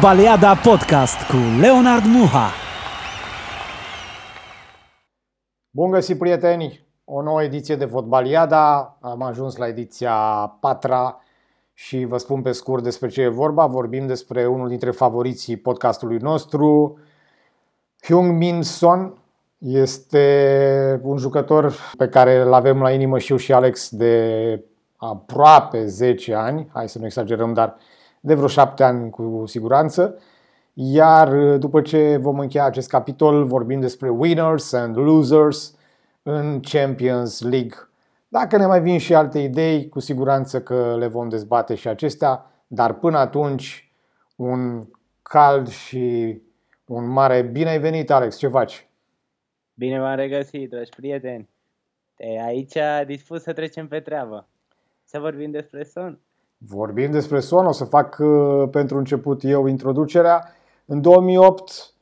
Fotbaliada Podcast cu Leonard Muha. Bun găsit, prieteni! O nouă ediție de Fotbaliada. Am ajuns la ediția patra și vă spun pe scurt despre ce e vorba. Vorbim despre unul dintre favoriții podcastului nostru, Hyung Min Son. Este un jucător pe care îl avem la inimă și eu și Alex de aproape 10 ani, hai să nu exagerăm, dar de vreo 7 ani cu siguranță. Iar după ce vom încheia acest capitol, vorbim despre winners and losers în Champions League. Dacă ne mai vin și alte idei, cu siguranță că le vom dezbate și acestea, dar până atunci un cald și un mare bine ai venit, Alex, ce faci? Bine v-am regăsit, dragi prieteni. E aici dispus să trecem pe treabă. Să vorbim despre son. Vorbim despre son, o să fac uh, pentru început eu introducerea. În 2008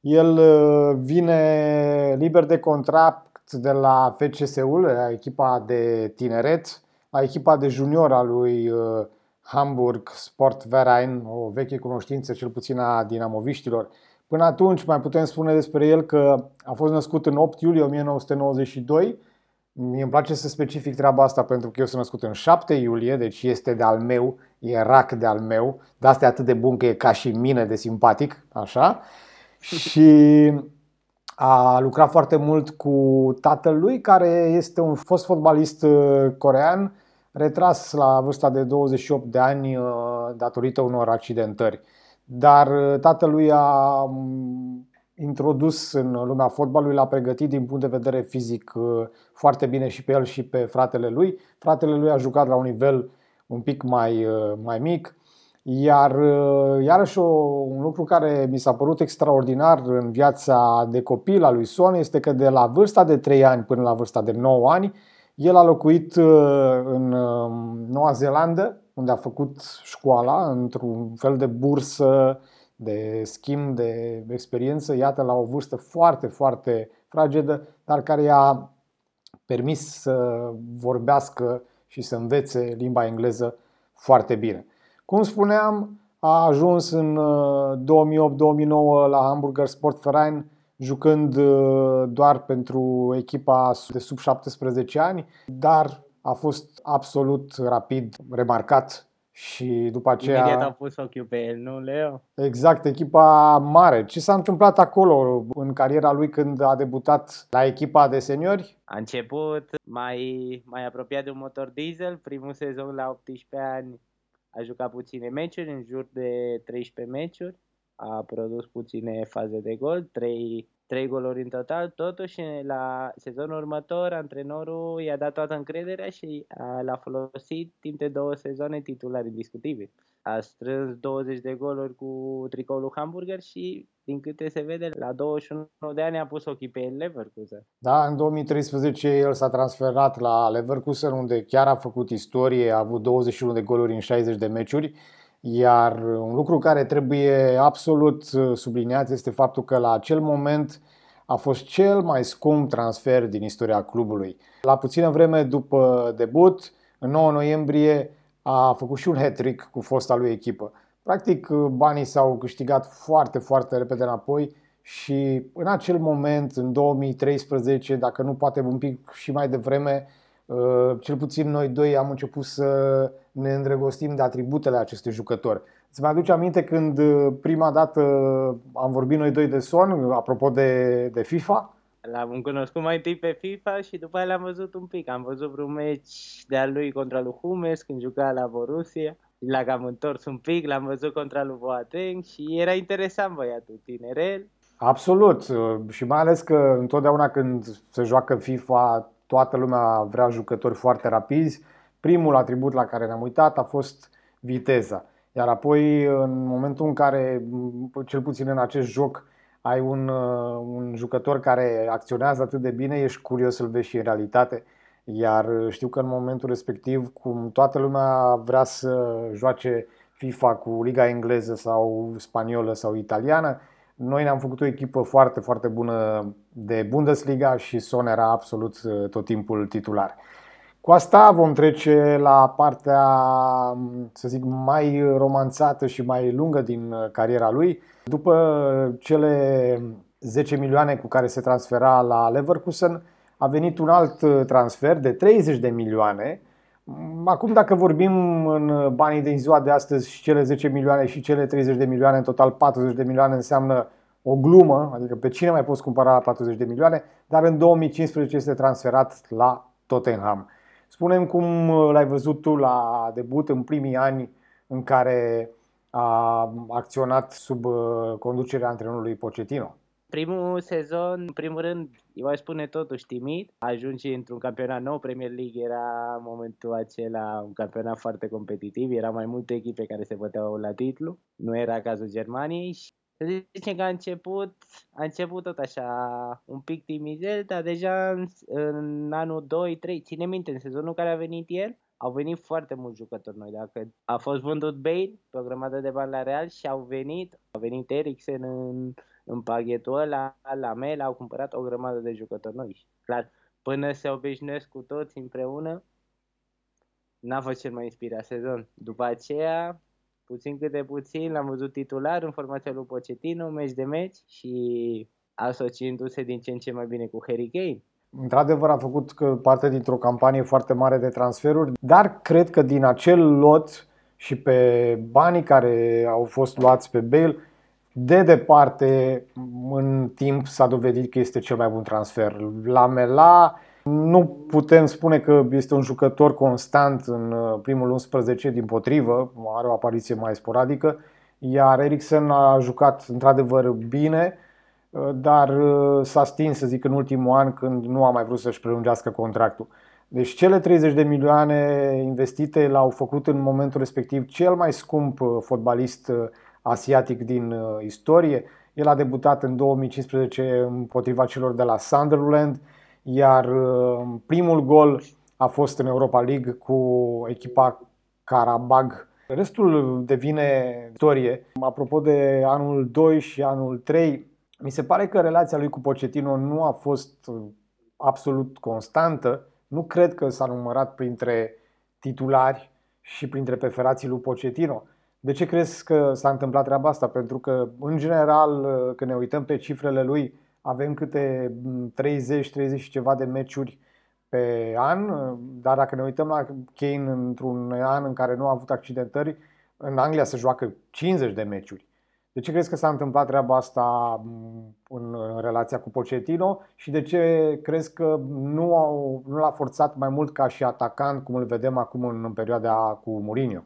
el uh, vine liber de contract de la FCS-ul, la echipa de tineret, la echipa de junior a lui uh, Hamburg Sport Verein, o veche cunoștință cel puțin a dinamoviștilor. Până atunci mai putem spune despre el că a fost născut în 8 iulie 1992 Mie îmi place să specific treaba asta pentru că eu sunt născut în 7 iulie, deci este de al meu, e rac de al meu, de asta e atât de bun că e ca și mine de simpatic, așa. Și a lucrat foarte mult cu tatăl lui, care este un fost fotbalist uh, corean, retras la vârsta de 28 de ani uh, datorită unor accidentări. Dar uh, tatălui a introdus în lumea fotbalului, l-a pregătit din punct de vedere fizic uh, foarte bine și pe el și pe fratele lui. Fratele lui a jucat la un nivel un pic mai, uh, mai mic, iar uh, iarăși un lucru care mi s-a părut extraordinar în viața de copil a lui Son este că de la vârsta de 3 ani până la vârsta de 9 ani, el a locuit în Noua Zeelandă, unde a făcut școala într-un fel de bursă de schimb, de experiență, iată, la o vârstă foarte, foarte fragedă, dar care i-a permis să vorbească și să învețe limba engleză foarte bine. Cum spuneam, a ajuns în 2008-2009 uh, la Hamburger Sportverein, jucând uh, doar pentru echipa de sub 17 ani, dar a fost absolut rapid remarcat și după aceea... Imediat a pus ochiul pe el, nu, Leo? Exact, echipa mare. Ce s-a întâmplat acolo în cariera lui când a debutat la echipa de seniori? A început mai, mai apropiat de un motor diesel. Primul sezon la 18 ani a jucat puține meciuri, în jur de 13 meciuri. A produs puține faze de gol, 3 trei goluri în total, totuși la sezonul următor antrenorul i-a dat toată încrederea și l-a folosit timp de două sezoane titular indiscutibil. A strâns 20 de goluri cu tricoul Hamburger și, din câte se vede, la 21 de ani a pus ochii pe Leverkusen. Da, în 2013 el s-a transferat la Leverkusen, unde chiar a făcut istorie, a avut 21 de goluri în 60 de meciuri. Iar un lucru care trebuie absolut subliniat este faptul că la acel moment a fost cel mai scump transfer din istoria clubului. La puțină vreme după debut, în 9 noiembrie, a făcut și un hat-trick cu fosta lui echipă. Practic, banii s-au câștigat foarte, foarte repede înapoi și în acel moment, în 2013, dacă nu poate un pic și mai devreme, Uh, cel puțin noi doi am început să ne îndrăgostim de atributele acestui jucător. Îți mai aduce aminte când uh, prima dată am vorbit noi doi de son, apropo de, de FIFA? L-am cunoscut mai întâi pe FIFA și după aia l-am văzut un pic. Am văzut vreun meci de-al lui contra lui Humes când juca la Borussia. L-a cam întors un pic, l-am văzut contra lui Boateng și era interesant băiatul, tinerel. Absolut uh, și mai ales că întotdeauna când se joacă FIFA toată lumea vrea jucători foarte rapizi. Primul atribut la care ne-am uitat a fost viteza. Iar apoi, în momentul în care, cel puțin în acest joc, ai un, uh, un jucător care acționează atât de bine, ești curios să-l vezi și în realitate. Iar știu că în momentul respectiv, cum toată lumea vrea să joace FIFA cu Liga engleză sau spaniolă sau italiană, noi ne-am făcut o echipă foarte, foarte bună de Bundesliga și Son era absolut uh, tot timpul titular. Cu asta vom trece la partea, să zic, mai romanțată și mai lungă din cariera lui. După cele 10 milioane cu care se transfera la Leverkusen, a venit un alt transfer de 30 de milioane. Acum, dacă vorbim în banii din ziua de astăzi și cele 10 milioane și cele 30 de milioane, în total 40 de milioane înseamnă o glumă, adică pe cine mai poți cumpăra la 40 de milioane, dar în 2015 este transferat la Tottenham. Spunem cum l-ai văzut tu la debut în primii ani în care a acționat sub uh, conducerea antrenorului Pochettino. Primul sezon, în primul rând, eu aș spune totuși timid. Ajungi într-un campionat nou, Premier League era în momentul acela un campionat foarte competitiv, era mai multe echipe care se băteau la titlu, nu era cazul Germaniei și să zicem că a început, a început tot așa un pic timizel, dar deja în, în anul 2-3, ține minte, în sezonul care a venit el, au venit foarte mulți jucători noi. Dacă a fost vândut Bale pe o grămadă de bani la Real și au venit, a venit Eriksen în, în paghetul ăla, la Mel, au cumpărat o grămadă de jucători noi. Clar, până se obișnuiesc cu toți împreună, n-a fost cel mai inspirat sezon. După aceea, puțin câte puțin, l-am văzut titular în formația lui Pochettino, meci de meci și asociindu-se din ce în ce mai bine cu Harry Kane. Într-adevăr a făcut parte dintr-o campanie foarte mare de transferuri, dar cred că din acel lot și pe banii care au fost luați pe Bale, de departe, în timp s-a dovedit că este cel mai bun transfer. La Mela nu putem spune că este un jucător constant în uh, primul 11, din potrivă, are o apariție mai sporadică, iar Eriksen a jucat într-adevăr bine, uh, dar uh, s-a stins, să zic, în ultimul an când nu a mai vrut să-și prelungească contractul. Deci cele 30 de milioane investite l-au făcut în momentul respectiv cel mai scump fotbalist asiatic din istorie. El a debutat în 2015 împotriva celor de la Sunderland, iar uh, primul gol a fost în Europa League cu echipa Karabag. Restul devine istorie. Apropo de anul 2 și anul 3, mi se pare că relația lui cu Pochettino nu a fost uh, absolut constantă. Nu cred că s-a numărat printre titulari și printre preferații lui Pochettino. De ce crezi că s-a întâmplat treaba asta? Pentru că, în general, uh, când ne uităm pe cifrele lui, avem câte 30-30 și ceva de meciuri pe an, dar dacă ne uităm la Kane într-un an în care nu a avut accidentări, în Anglia se joacă 50 de meciuri. De ce crezi că s-a întâmplat treaba asta în relația cu Pochettino și de ce crezi că nu, au, nu l-a forțat mai mult ca și atacant, cum îl vedem acum în perioada cu Mourinho?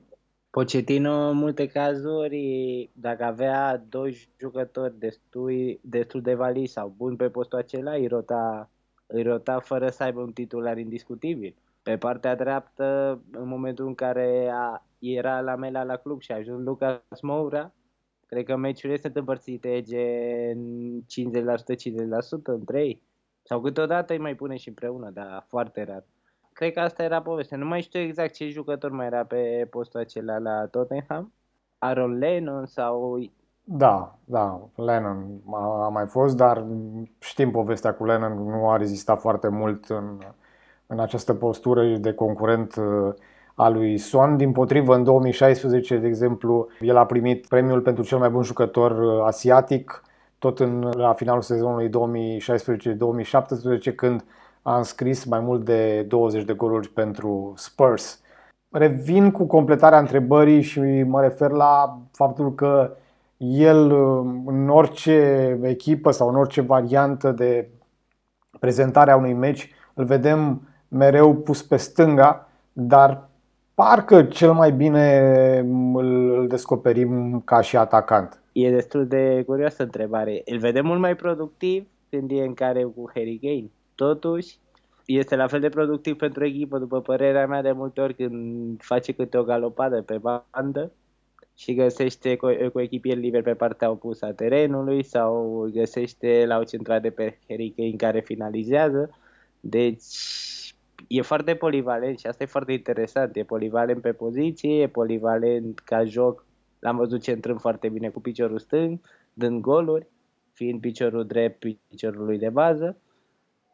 Pochettino, în multe cazuri, dacă avea doi jucători destul, destul de vali sau buni pe postul acela, îi rota, îi rota fără să aibă un titular indiscutibil. Pe partea dreaptă, în momentul în care a, era la Mela la club și a ajuns Lucas Moura, cred că meciurile sunt împărțite gen 50%-50% între ei. Sau câteodată îi mai pune și împreună, dar foarte rar. Cred că asta era povestea. Nu mai știu exact ce jucător mai era pe postul acela la Tottenham. Aaron Lennon sau... Da, da, Lennon a, a mai fost, dar știm povestea cu Lennon, nu a rezistat foarte mult în, în această postură de concurent uh, a lui Son. Din potrivă, în 2016, de exemplu, el a primit premiul pentru cel mai bun jucător uh, asiatic, tot în, la finalul sezonului 2016-2017, când a înscris mai mult de 20 de goluri pentru Spurs. Revin cu completarea întrebării și mă refer la faptul că el în orice echipă sau în orice variantă de prezentare a unui meci îl vedem mereu pus pe stânga, dar parcă cel mai bine îl descoperim ca și atacant. E destul de curioasă întrebare. Îl vedem mult mai productiv când e în care cu Harry Kane totuși este la fel de productiv pentru echipă, după părerea mea, de multe ori când face câte o galopadă pe bandă și găsește cu, cu echipier liber pe partea opusă a terenului sau găsește la o centrare pe Harry Kane care finalizează. Deci e foarte polivalent și asta e foarte interesant. E polivalent pe poziție, e polivalent ca joc. L-am văzut centrând foarte bine cu piciorul stâng, dând goluri, fiind piciorul drept piciorul lui de bază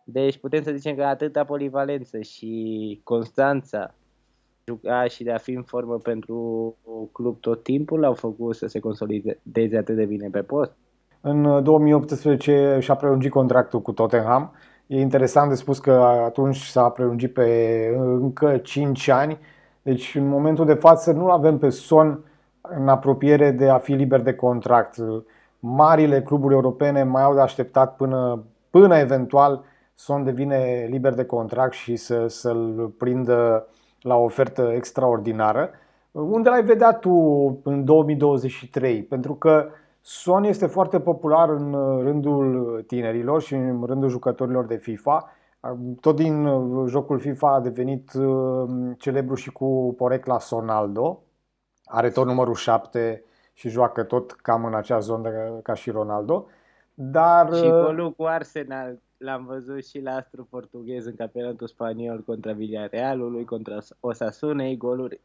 Deci putem să zicem că atâta polivalență și constanța juca și de a fi în formă pentru club tot timpul l-au făcut să se consolideze atât de bine pe post. În 2018 și-a prelungit contractul cu Tottenham. E interesant de spus că atunci s-a prelungit pe încă 5 ani. Deci în momentul de față nu avem pe Son în apropiere de a fi liber de contract. Marile cluburi europene mai au de așteptat până, până eventual Son devine liber de contract și să, să-l prindă la o ofertă extraordinară. Unde l-ai vedea tu în 2023? Pentru că Son este foarte popular în rândul tinerilor și în rândul jucătorilor de FIFA. Tot din jocul FIFA a devenit uh, celebru și cu porecla Sonaldo. Are tot numărul 7 și joacă tot cam în acea zonă ca și Ronaldo. Dar... Și uh, golul cu Arsenal l-am văzut și la Astru Portughez în campionatul spaniol contra Villarrealului, contra Osasunei, goluri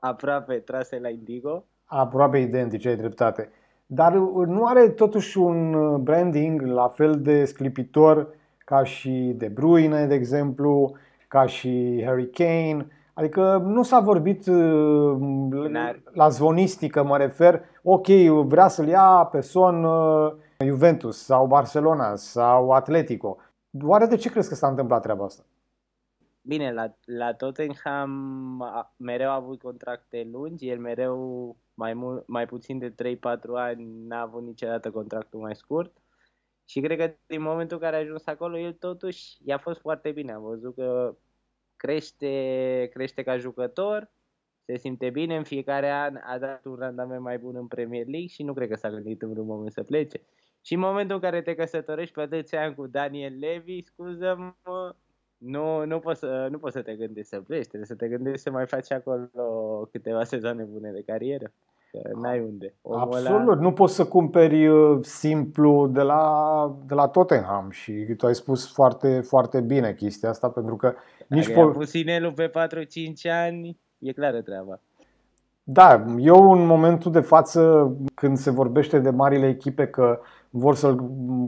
aproape trase la Indigo. Aproape identice, ai dreptate. Dar nu are totuși un branding la fel de sclipitor ca și De Bruyne, de exemplu, ca și Harry Kane. Adică nu s-a vorbit la zvonistică, mă refer, ok, vrea să-l ia pe son Juventus sau Barcelona sau Atletico. Oare de ce crezi că s-a întâmplat treaba asta? Bine, la, la Tottenham mereu a avut contracte lungi, el mereu mai, mult, mai puțin de 3-4 ani n-a avut niciodată contractul mai scurt și cred că din momentul în care a ajuns acolo, el totuși i-a fost foarte bine. Am văzut că crește, crește ca jucător, se simte bine în fiecare an, a dat un randament mai bun în Premier League și nu cred că s-a gândit în vreun moment să plece. Și în momentul în care te căsătorești pe atâția ani cu Daniel Levy, scuză-mă, nu, nu, poți să, nu poți să te gândești să pleci, trebuie să te gândești să mai faci acolo câteva sezoane bune de carieră. Că n-ai unde. Omul Absolut, ăla... nu poți să cumperi uh, simplu de la, de la Tottenham și tu ai spus foarte, foarte bine chestia asta pentru că Dacă nici... Dacă po- pus inelul pe 4-5 ani, e clară treaba. Da, eu în momentul de față, când se vorbește de marile echipe că vor să-l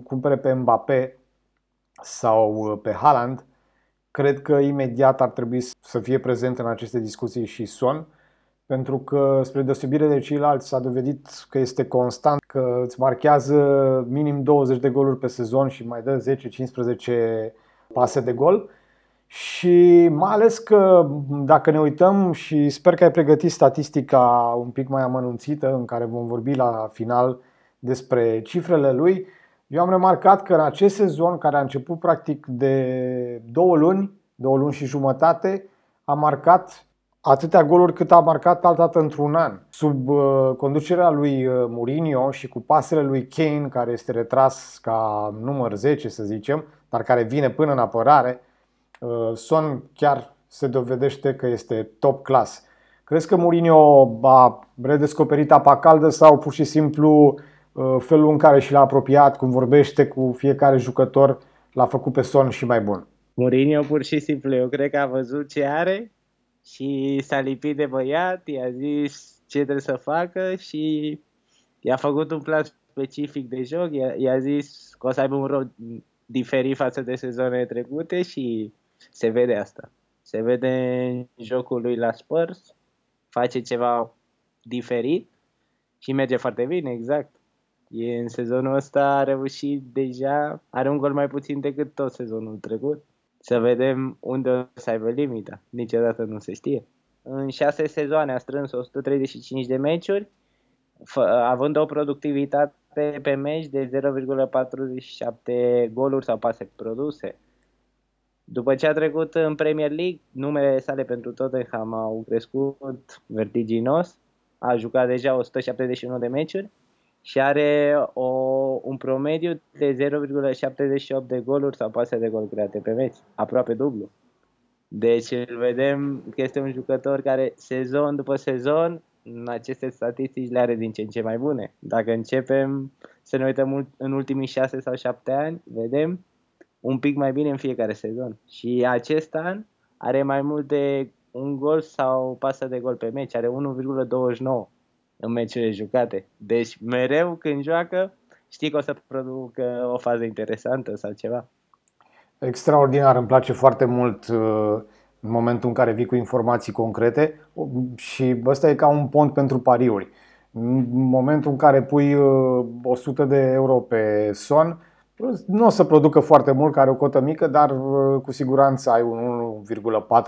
cumpere pe Mbappé sau uh, pe Haaland, cred că imediat ar trebui să fie prezent în aceste discuții și Son, pentru că, spre deosebire de ceilalți, s-a dovedit că este constant, că îți marchează minim 20 de goluri pe sezon și mai dă 10-15 pase de gol. Și mai ales că dacă ne uităm și sper că ai pregătit statistica un pic mai amănunțită în care vom vorbi la final despre cifrele lui, eu am remarcat că în acest sezon, care a început practic de două luni, două luni și jumătate, a marcat atâtea goluri cât a marcat altădată într-un an. Sub uh, conducerea lui uh, Mourinho și cu pasele lui Kane, care este retras ca număr 10, să zicem, dar care vine până în apărare, uh, Son chiar se dovedește că este top class. Crezi că Mourinho a redescoperit apa caldă sau pur și simplu Uh, felul în care și l-a apropiat, cum vorbește cu fiecare jucător, l-a făcut pe son și mai bun. Mourinho pur și simplu, eu cred că a văzut ce are și s-a lipit de băiat, i-a zis ce trebuie să facă și i-a făcut un plan specific de joc, i-a, i-a zis că o să aibă un rol diferit față de sezoanele trecute și se vede asta. Se vede în jocul lui la Spurs, face ceva diferit și merge foarte bine, exact. E, în sezonul ăsta a reușit deja, are un gol mai puțin decât tot sezonul trecut. Să vedem unde o să aibă limita. Niciodată nu se știe. În șase sezoane a strâns 135 de meciuri, având o productivitate pe meci de 0,47 goluri sau pase produse. După ce a trecut în Premier League, numele sale pentru Tottenham au crescut vertiginos. A jucat deja 171 de meciuri și are o, un promediu de 0,78 de goluri sau pase de gol create pe meci, aproape dublu. Deci îl vedem că este un jucător care sezon după sezon în aceste statistici le are din ce în ce mai bune. Dacă începem să ne uităm în ultimii 6 sau 7 ani, vedem un pic mai bine în fiecare sezon. Și acest an are mai mult de un gol sau pasă de gol pe meci, are 1,29 în meciurile jucate. Deci mereu când joacă știi că o să producă o fază interesantă sau ceva. Extraordinar, îmi place foarte mult uh, în momentul în care vii cu informații concrete și ăsta e ca un pont pentru pariuri. În momentul în care pui 100 uh, de euro pe son, nu o să producă foarte mult, care are o cotă mică, dar uh, cu siguranță ai un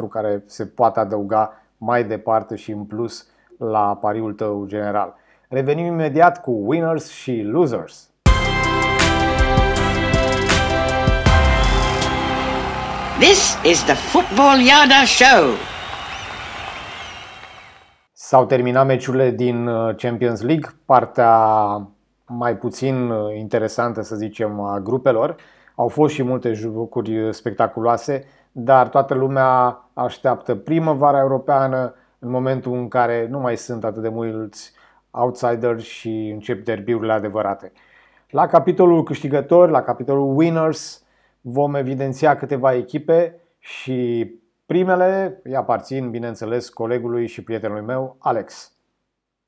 1,4 care se poate adăuga mai departe și în plus la pariul tău general. Revenim imediat cu winners și losers. This is the Football Yada Show. S-au terminat meciurile din uh, Champions League, partea mai puțin uh, interesantă, să zicem, a grupelor. Au fost și multe jucuri spectaculoase, dar toată lumea așteaptă primăvara europeană în momentul în care nu mai sunt atât de mulți outsiders și încep derbiurile adevărate. La capitolul câștigători, la capitolul winners, vom evidenția câteva echipe și primele îi aparțin, bineînțeles, colegului și prietenului meu, Alex.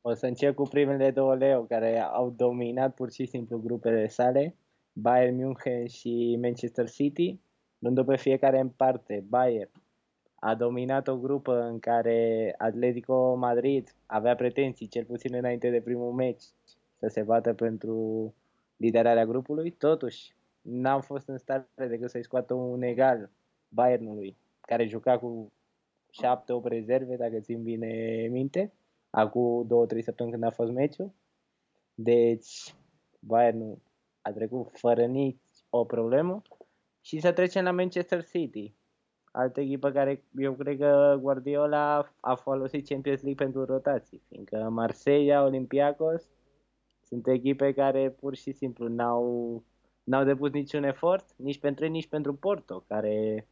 O să încep cu primele două Leo, care au dominat pur și simplu grupele sale, Bayern München și Manchester City, luând pe fiecare în parte. Bayern a dominat o grupă în care Atletico Madrid avea pretenții, cel puțin înainte de primul meci, să se bată pentru liderarea grupului. Totuși, n-am fost în stare decât să-i scoată un egal Bayernului, care juca cu 7-8 rezerve, dacă țin bine minte, acum 2-3 săptămâni când a fost meciul. Deci, Bayern a trecut fără nici o problemă. Și să trecem la Manchester City, altă echipă care eu cred că Guardiola a folosit Champions League pentru rotații, fiindcă Marseilla, Olympiacos sunt echipe care pur și simplu n-au n-au depus niciun efort, nici pentru ei, nici pentru Porto, care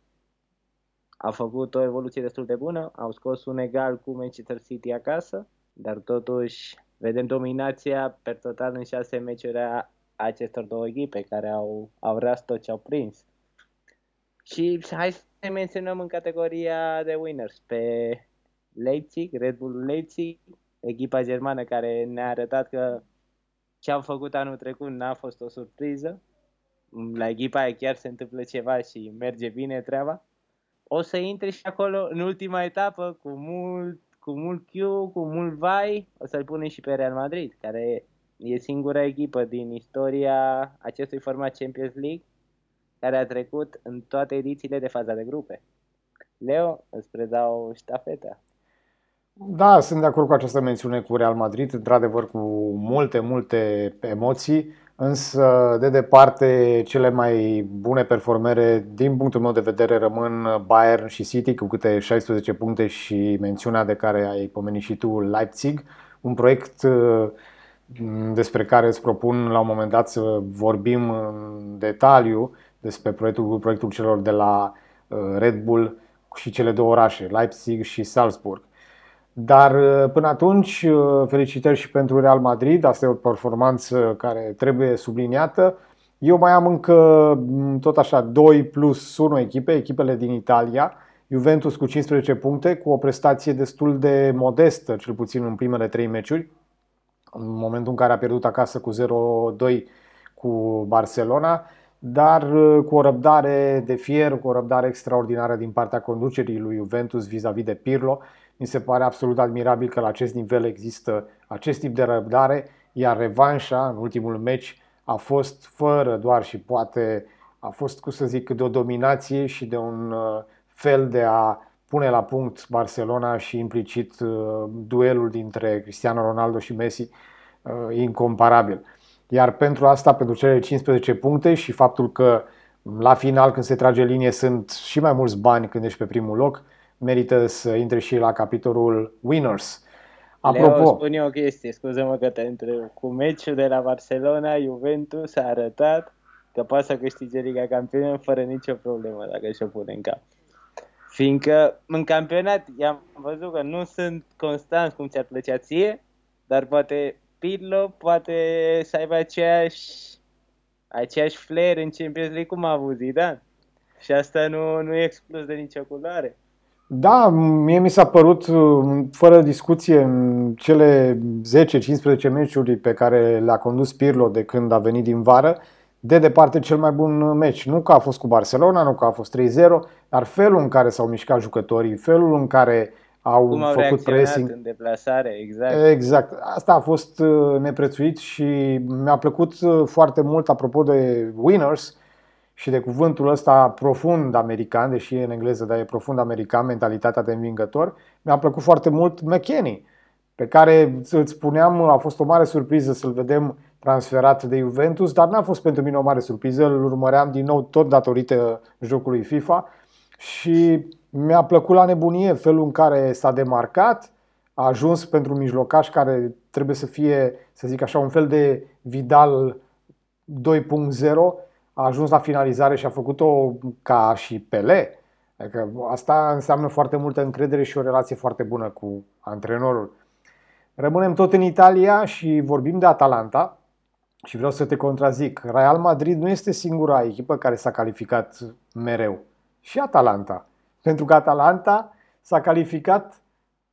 a făcut o evoluție destul de bună, au scos un egal cu Manchester City acasă, dar totuși vedem dominația per total în șase meciuri a acestor două echipe care au, au ras tot ce au prins. Și hai să menționăm în categoria de winners pe Leipzig, Red Bull Leipzig, echipa germană care ne-a arătat că ce am făcut anul trecut n-a fost o surpriză, la echipa aia chiar se întâmplă ceva și merge bine treaba, o să intre și acolo în ultima etapă cu mult, cu mult Q, cu mult vai, o să-l punem și pe Real Madrid, care e singura echipă din istoria acestui format Champions League care a trecut în toate edițiile de faza de grupe. Leo, îți predau ștafeta. Da, sunt de acord cu această mențiune cu Real Madrid, într-adevăr cu multe, multe emoții. Însă, de departe, cele mai bune performere, din punctul meu de vedere, rămân Bayern și City cu câte 16 puncte și mențiunea de care ai pomenit și tu, Leipzig, un proiect uh, despre care îți propun la un moment dat să vorbim în detaliu despre proiectul, proiectul celor de la uh, Red Bull și cele două orașe, Leipzig și Salzburg. Dar uh, până atunci, uh, felicitări și pentru Real Madrid, asta e o performanță care trebuie subliniată. Eu mai am încă mm, tot așa 2 plus 1 echipe, echipele din Italia, Juventus cu 15 puncte, cu o prestație destul de modestă, cel puțin în primele 3 meciuri, în momentul în care a pierdut acasă cu 0-2 cu Barcelona, dar uh, cu o răbdare de fier, cu o răbdare extraordinară din partea conducerii lui Juventus vis-a-vis de Pirlo mi se pare absolut admirabil că la acest nivel există acest tip de răbdare, iar revanșa în ultimul meci a fost fără doar și poate a fost, cum să zic, de o dominație și de un uh, fel de a pune la punct Barcelona și implicit uh, duelul dintre Cristiano Ronaldo și Messi uh, incomparabil. Iar pentru asta, pentru cele 15 puncte și faptul că la final, când se trage linie, sunt și mai mulți bani când ești pe primul loc, merită să intre și la capitolul winners. Apropo, Leo, spun eu o chestie, scuză-mă că te întreb. Cu meciul de la Barcelona, Juventus a arătat că poate să câștige Liga Campionilor fără nicio problemă, dacă și-o pune în cap. Fiindcă în campionat i-am văzut că nu sunt constanți cum ți-ar plăcea ție, dar poate Pirlo poate să aibă aceeași, aceeași flair în Champions League cum a avut Zidane. Și asta nu, nu e exclus de nicio culoare. Da, mie mi s-a părut, fără discuție, în cele 10-15 meciuri pe care le-a condus Pirlo de când a venit din vară, de departe cel mai bun meci. Nu că a fost cu Barcelona, nu că a fost 3-0, dar felul în care s-au mișcat jucătorii, felul în care au, Cum au făcut reacționat pressing. în deplasare, exact. Exact. Asta a fost uh, neprețuit și mi-a plăcut uh, foarte mult, apropo de winners și de cuvântul ăsta profund american, deși e în engleză, dar e profund american, mentalitatea de învingător, mi-a plăcut foarte mult McKenny, pe care îți spuneam, a fost o mare surpriză să-l vedem transferat de Juventus, dar n-a fost pentru mine o mare surpriză, îl urmăream din nou tot datorită jocului FIFA și mi-a plăcut la nebunie felul în care s-a demarcat, a ajuns pentru mijlocaș care trebuie să fie, să zic așa, un fel de Vidal 2.0, a ajuns la finalizare și a făcut-o ca și Pele. Adică asta înseamnă foarte multă încredere și o relație foarte bună cu antrenorul. Rămânem tot în Italia și vorbim de Atalanta și vreau să te contrazic. Real Madrid nu este singura echipă care s-a calificat mereu. Și Atalanta. Pentru că Atalanta s-a calificat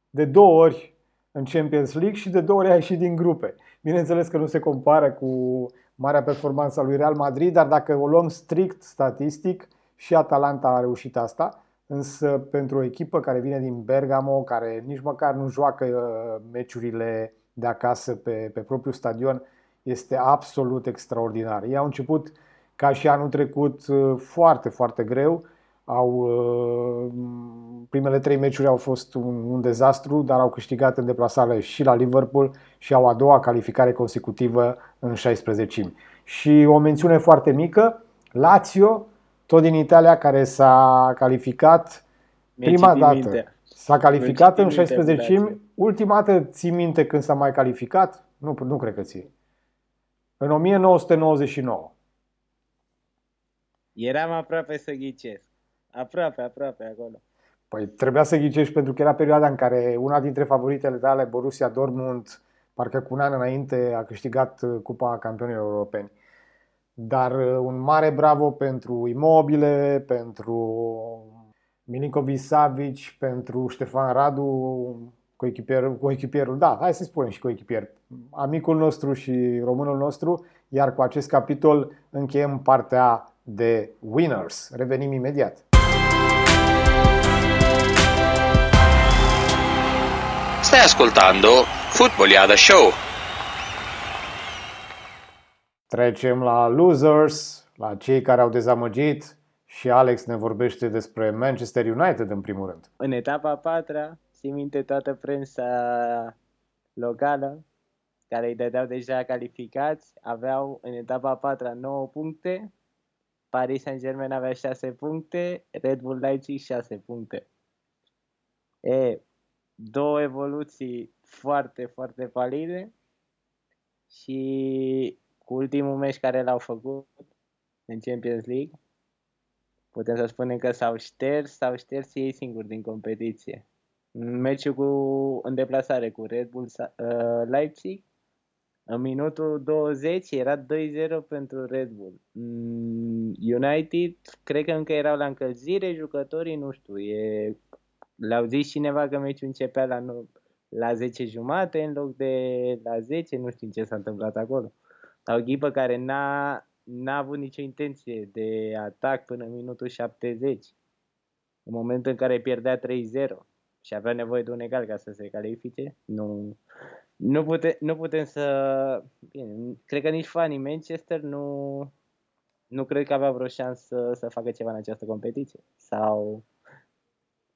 de două ori în Champions League și de două ori a ieșit din grupe. Bineînțeles că nu se compară cu marea performanță a lui Real Madrid, dar dacă o luăm strict statistic, și Atalanta a reușit asta, însă pentru o echipă care vine din Bergamo, care nici măcar nu joacă uh, meciurile de acasă pe, pe propriul stadion, este absolut extraordinar. Ei au început ca și anul trecut uh, foarte, foarte greu. Au, uh, primele trei meciuri au fost un, un dezastru, dar au câștigat în deplasare și la Liverpool și au a doua calificare consecutivă în 16 Și o mențiune foarte mică, Lazio, tot din Italia, care s-a calificat Mi-ai prima citit dată. mintea. S-a calificat în Mi-ai citit mintea 16 cu Lazio. Ultima dată ții minte când s-a mai calificat? Nu, nu cred că ții. În 1999. Eram aproape să ghicesc. Aproape, aproape acolo. Păi trebuia să ghicești pentru că era perioada în care una dintre favoritele tale, Borussia Dortmund, parcă cu un an înainte a câștigat uh, Cupa Campionilor Europeni. Dar uh, un mare bravo pentru Imobile, pentru Milinkovic Savic, pentru Ștefan Radu, coechipierul, coechipierul, da, hai să spunem și coechipier, amicul nostru și românul nostru, iar cu acest capitol încheiem partea de winners. Revenim imediat. Stai ascoltando Footballiada Show. Trecem la losers, la cei care au dezamăgit și Alex ne vorbește despre Manchester United în primul rând. În etapa a patra, țin minte toată prensa locală, care îi dădeau deja calificați, aveau în etapa a patra 9 puncte, Paris Saint-Germain avea 6 puncte, Red Bull Leipzig 6 puncte. E, două evoluții foarte, foarte valide și cu ultimul meci care l-au făcut în Champions League, putem să spunem că s-au șters, s-au șters ei singuri din competiție. În meciul cu, în deplasare cu Red Bull Sa- uh, Leipzig, în minutul 20 era 2-0 pentru Red Bull. Mm, United, cred că încă erau la încălzire, jucătorii, nu știu, e... le-au zis cineva că meciul începea la, nu- la 10 jumate în loc de la 10, nu știu ce s-a întâmplat acolo. O echipă care n-a, n-a avut nicio intenție de atac până în minutul 70. În momentul în care pierdea 3-0 și avea nevoie de un egal ca să se califice, nu, nu, pute, nu putem să... Bine, cred că nici fanii Manchester nu, nu cred că avea vreo șansă să, să facă ceva în această competiție. Sau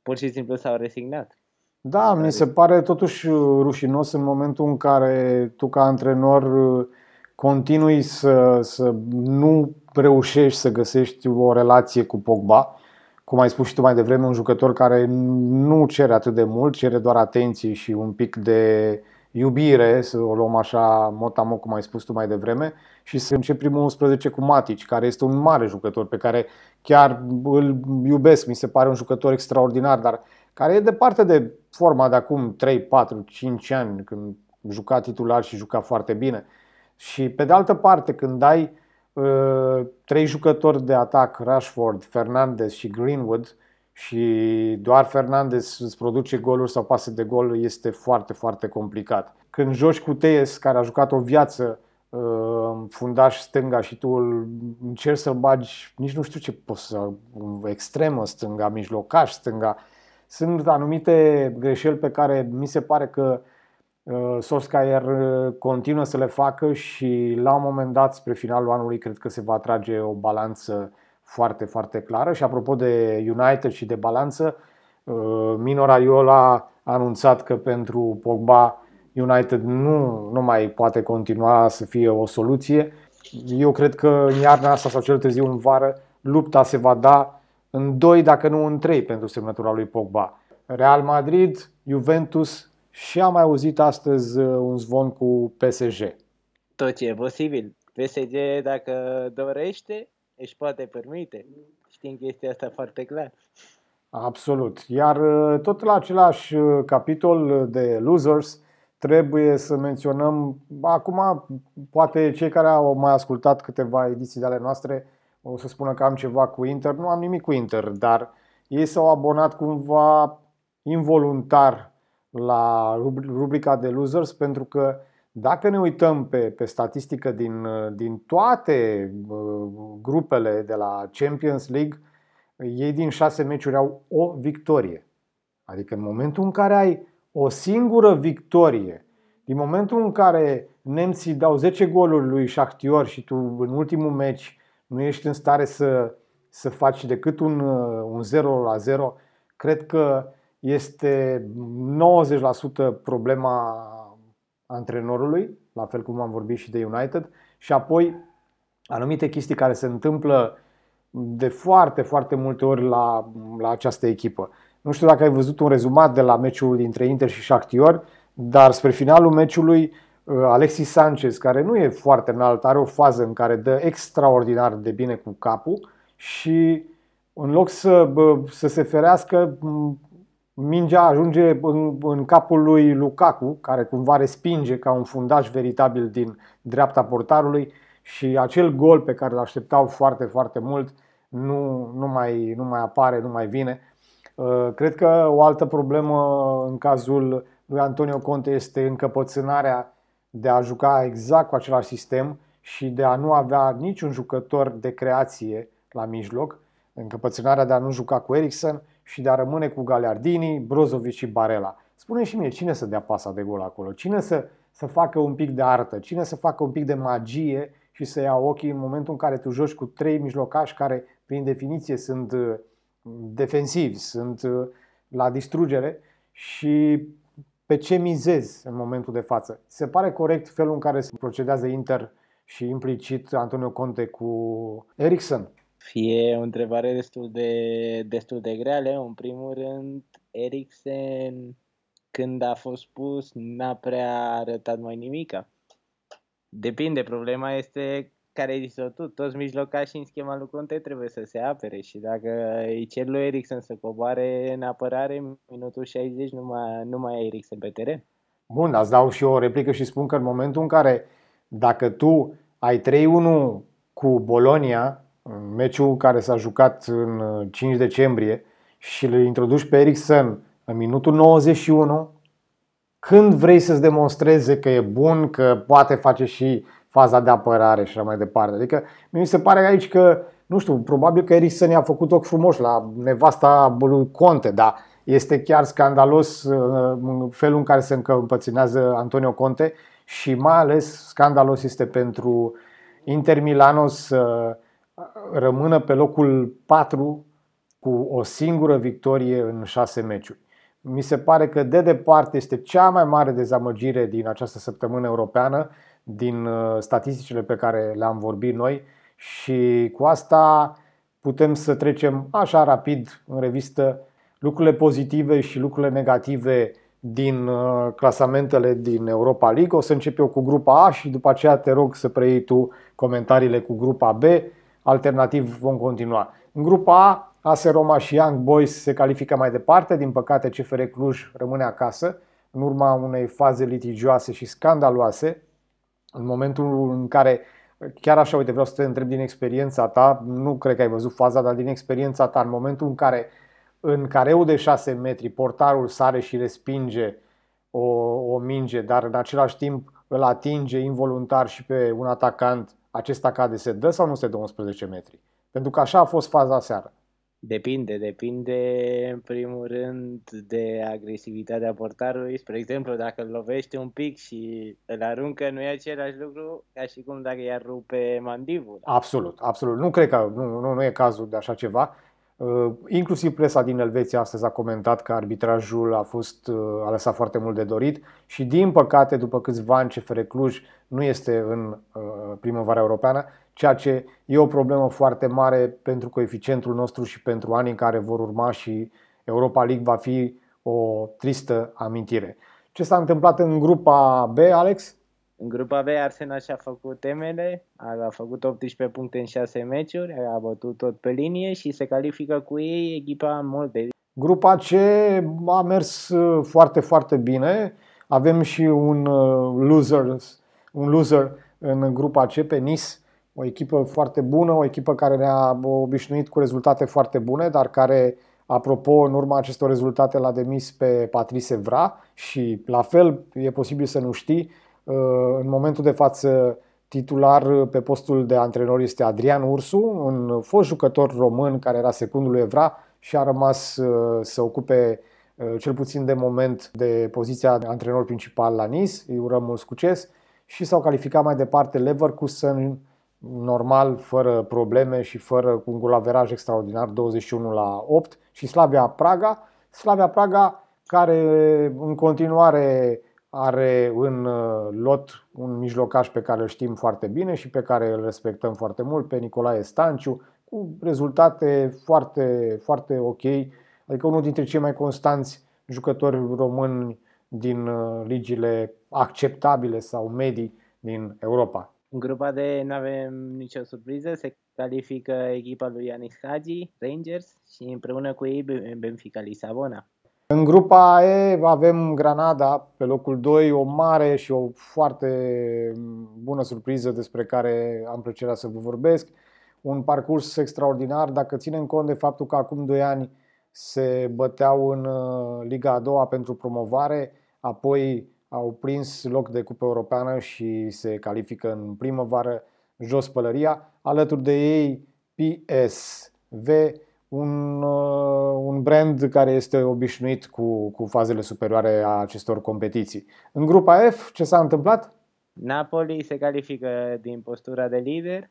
pur și simplu s-au resignat. Da, mi se pare totuși uh, rușinos în momentul în care tu ca antrenor uh, continui să, să nu reușești să găsești o relație cu Pogba. Cum ai spus și tu mai devreme, un jucător care nu cere atât de mult, cere doar atenție și un pic de iubire, să o luăm așa motamo cum ai spus tu mai devreme, și să încep primul 11 cu Matic, care este un mare jucător pe care chiar îl iubesc, mi se pare un jucător extraordinar, dar care e departe de forma de acum 3, 4, 5 ani, când juca titular și juca foarte bine. Și pe de altă parte, când ai uh, trei jucători de atac, Rashford, Fernandez și Greenwood, și doar Fernandez îți produce goluri sau pase de gol, este foarte, foarte complicat. Când joci cu Tees, care a jucat o viață uh, fundaș stânga și tu îl încerci să-l bagi, nici nu știu ce poți să, extremă stânga, mijlocaș stânga. Sunt anumite greșeli pe care mi se pare că uh, Solskjaer continuă să le facă și la un moment dat, spre finalul anului, cred că se va trage o balanță foarte, foarte clară. Și apropo de United și de balanță, Mino Raiola a anunțat că pentru Pogba United nu, nu mai poate continua să fie o soluție. Eu cred că în iarna asta sau cel târziu în vară lupta se va da în 2, dacă nu în 3 pentru semnătura lui Pogba. Real Madrid, Juventus și am mai auzit astăzi uh, un zvon cu PSG. Tot ce e posibil. PSG, dacă dorește, își poate permite. Știm chestia asta foarte clar. Absolut. Iar uh, tot la același uh, capitol de losers, trebuie să menționăm, acum poate cei care au mai ascultat câteva ediții de ale noastre o să spună că am ceva cu Inter, nu am nimic cu Inter, dar ei s-au abonat cumva involuntar la rubrica de losers pentru că dacă ne uităm pe, pe statistică din, din toate uh, grupele de la Champions League, ei din șase meciuri au o victorie. Adică în momentul în care ai o singură victorie, din momentul în care nemții dau 10 goluri lui Shakhtyor și tu în ultimul meci nu ești în stare să, să faci decât un, un 0 la 0, cred că este 90% problema antrenorului, la fel cum am vorbit și de United, și apoi anumite chestii care se întâmplă de foarte, foarte multe ori la, la această echipă. Nu știu dacă ai văzut un rezumat de la meciul dintre Inter și Shakhtar, dar spre finalul meciului uh, Alexis Sanchez, care nu e foarte înalt, are o fază în care dă extraordinar de bine cu capul și în loc să, să se ferească, mingea ajunge în, în capul lui Lukaku, care cumva respinge ca un fundaș veritabil din dreapta portarului și acel gol pe care îl așteptau foarte, foarte mult nu, nu, mai, nu mai apare, nu mai vine. Uh, cred că o altă problemă în cazul lui Antonio Conte este încăpățânarea de a juca exact cu același sistem și de a nu avea niciun jucător de creație la mijloc, încăpățânarea de a nu juca cu Eriksen și de a rămâne cu Galeardini, Brozovic și Barella. Spune și mie, cine să dea pasa de gol acolo? Cine să, să facă un pic de artă? Cine să facă un pic de magie și să ia ochii în momentul în care tu joci cu trei mijlocași care, prin definiție, sunt uh, defensivi, sunt uh, la distrugere și pe ce mizezi în momentul de față? Se pare corect felul în care se procedează Inter și implicit Antonio Conte cu Ericsson? Fie o întrebare destul de, destul de grea, Leo. În primul rând, Eriksen, când a fost pus, n-a prea arătat mai nimica. Depinde, problema este care ai zis-o tu, toți mijlocașii în schema lui Conte trebuie să se apere și dacă îi cer lui Eriksen să coboare în apărare, minutul 60 nu mai, nu mai ai Eriksen pe teren. Bun, îți dau și eu o replică și spun că în momentul în care dacă tu ai 3-1 cu Bolonia, în meciul care s-a jucat în 5 decembrie și îl introduci pe Eriksen în minutul 91, când vrei să-ți demonstreze că e bun, că poate face și faza de apărare și așa mai departe. Adică mi se pare aici că, nu știu, probabil că Eriksen i-a făcut ochi frumoși la nevasta lui Conte, dar este chiar scandalos uh, felul în care se încăpăținează Antonio Conte și mai ales scandalos este pentru Inter Milano să rămână pe locul 4 cu o singură victorie în 6 meciuri. Mi se pare că de departe este cea mai mare dezamăgire din această săptămână europeană din uh, statisticile pe care le-am vorbit noi și cu asta putem să trecem așa rapid în revistă lucrurile pozitive și lucrurile negative din uh, clasamentele din Europa League. O să încep eu cu grupa A și după aceea te rog să preiei tu comentariile cu grupa B. Alternativ vom continua. În grupa A, AS Roma și Young Boys se califică mai departe. Din păcate, CFR Cluj rămâne acasă în urma unei faze litigioase și scandaloase în momentul în care, chiar așa, uite, vreau să te întreb din experiența ta, nu cred că ai văzut faza, dar din experiența ta, în momentul în care în careu de 6 metri portarul sare și respinge o, o minge, dar în același timp îl atinge involuntar și pe un atacant, acest acade se dă sau nu se dă 11 metri? Pentru că așa a fost faza seară. Depinde, depinde în primul rând de agresivitatea portarului. Spre exemplu, dacă îl lovește un pic și îl aruncă, nu e același lucru ca și cum dacă i-ar rupe mandibula. Absolut, absolut. Nu cred că nu, nu, nu e cazul de așa ceva. Uh, inclusiv presa din Elveția astăzi a comentat că arbitrajul a fost uh, a lăsat foarte mult de dorit și din păcate după câțiva ani CFR Cluj nu este în uh, primăvara europeană, ceea ce e o problemă foarte mare pentru coeficientul nostru și pentru anii în care vor urma și Europa League va fi o tristă amintire. Ce s-a întâmplat în grupa B, Alex? În grupa B, Arsenal și-a făcut temele, a făcut 18 puncte în 6 meciuri, a bătut tot pe linie și se califică cu ei echipa Molde. Grupa C a mers uh, foarte, foarte bine. Avem și un uh, loser, un loser în grupa C pe Nice, o echipă foarte bună, o echipă care ne-a obișnuit cu rezultate foarte bune, dar care, apropo, în urma acestor rezultate l-a demis pe Patrice Evra și la fel, e posibil să nu știi, uh, în momentul de față titular pe postul de antrenor este Adrian Ursu, un fost jucător român care era secundul lui Evra și a rămas uh, să ocupe uh, cel puțin de moment de poziția de antrenor principal la Nice, îi urăm mult succes și s-au calificat mai departe Leverkusen, normal, fără probleme și fără cu un golaveraj extraordinar, 21 la 8 și Slavia Praga. Slavia Praga care în continuare are în uh, lot un mijlocaș pe care îl știm foarte bine și pe care îl respectăm foarte mult, pe Nicolae Stanciu, cu rezultate foarte, foarte ok, adică unul dintre cei mai constanți jucători români din uh, ligile acceptabile sau medii din Europa. În grupa de nu avem nicio surpriză, se califică echipa lui Yanis Hagi, Rangers și împreună cu ei Benfica Lisabona. În grupa E avem Granada pe locul 2, o mare și o foarte bună surpriză despre care am plăcerea să vă vorbesc. Un parcurs extraordinar dacă ținem cont de faptul că acum 2 ani se băteau în uh, Liga a doua pentru promovare, apoi au prins loc de Cupă Europeană și se califică în primăvară jos pălăria. Alături de ei PSV, un, uh, un brand care este obișnuit cu, cu fazele superioare a acestor competiții. În grupa F, ce s-a întâmplat? Napoli se califică din postura de lider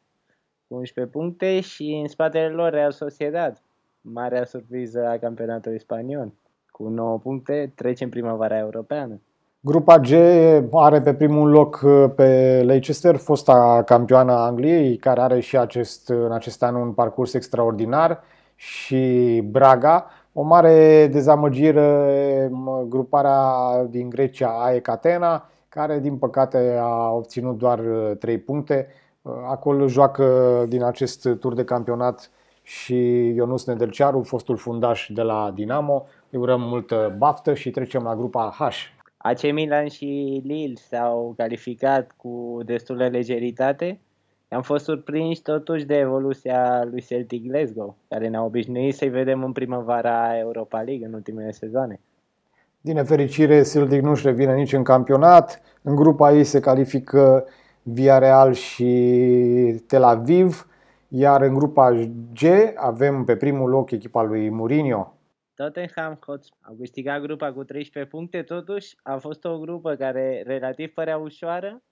cu 11 puncte și în spatele lor Real Sociedad, marea surpriză a campionatului spaniol. Cu 9 puncte trece în primăvara europeană. Grupa G are pe primul loc uh, pe Leicester, fosta campioană a Angliei, care are și acest, în acest an un parcurs extraordinar și Braga. O mare dezamăgire gruparea din Grecia AEK Atena, care din păcate a obținut doar 3 uh, puncte. Uh, acolo joacă din acest tur de campionat și Ionus Nedelcearu, fostul fundaș de la Dinamo. Îi urăm multă baftă și trecem la grupa H. AC Milan și Lille s-au calificat cu destulă legeritate am fost surprinși totuși de evoluția lui Celtic Glasgow, care ne-a obișnuit să-i vedem în primăvara Europa League în ultimele sezoane. Din nefericire, Celtic nu-și revine nici în campionat. În grupa ei se califică Villarreal și Tel Aviv, iar în grupa G avem pe primul loc echipa lui Mourinho. Tottenham Hotspur au câștigat grupa cu 13 puncte, totuși a fost o grupă care relativ părea ușoară,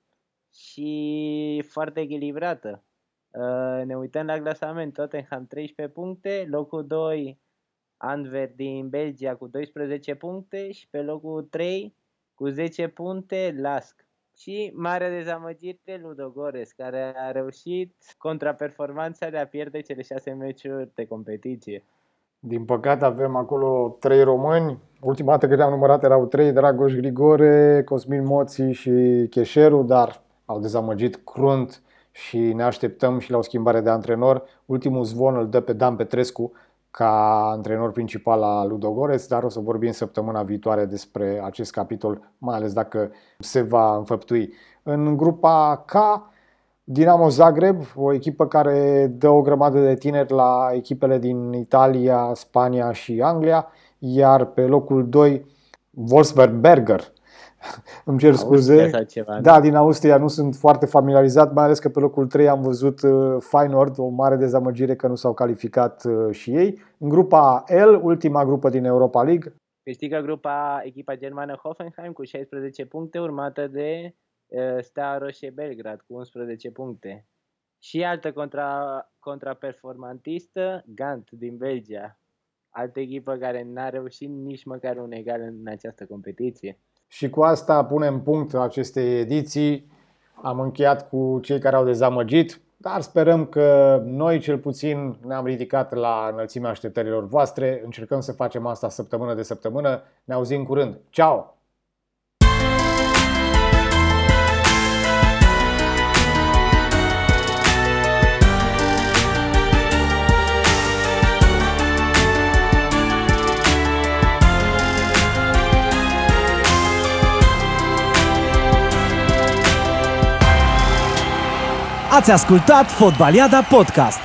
și foarte echilibrată. Uh, ne uităm la clasament, Tottenham 13 puncte, locul 2 Antwerp din Belgia cu 12 puncte și pe locul 3 cu 10 puncte Lask. Și mare dezamăgire Ludogores, care a reușit contraperformanța de a pierde cele 6 meciuri de competiție. Din păcate avem acolo trei români. Ultima dată când am numărat erau trei, Dragoș Grigore, Cosmin Moții și Cheșeru, dar au dezamăgit crunt și ne așteptăm și la o schimbare de antrenor. Ultimul zvon îl dă pe Dan Petrescu ca antrenor principal al Ludogorets, dar o să vorbim săptămâna viitoare despre acest capitol, mai ales dacă se va înfăptui. În grupa K, Dinamo Zagreb, o echipă care dă o grămadă de tineri la echipele din Italia, Spania și Anglia, iar pe locul 2 Wolfsberg Berger, Îmi cer scuze. Austria sau ceva, Da, din Austria nu sunt foarte familiarizat, mai ales că pe locul 3 am văzut uh, Feyenoord, o mare dezamăgire că nu s-au calificat uh, și ei. În grupa L, ultima grupă din Europa League, Câștigă grupa echipa germană Hoffenheim cu 16 puncte, urmată de uh, Steaua Roșie Belgrad cu 11 puncte. Și altă contra, contraperformantistă, Gant din Belgia. Altă echipă care n-a reușit nici măcar un egal în această competiție. Și cu asta punem punct acestei ediții. Am încheiat cu cei care au dezamăgit, dar sperăm că noi cel puțin ne-am ridicat la înălțimea așteptărilor voastre. Încercăm să facem asta săptămână de săptămână. Ne auzim curând. Ciao! Ați ascultat Fotbaliada Podcast.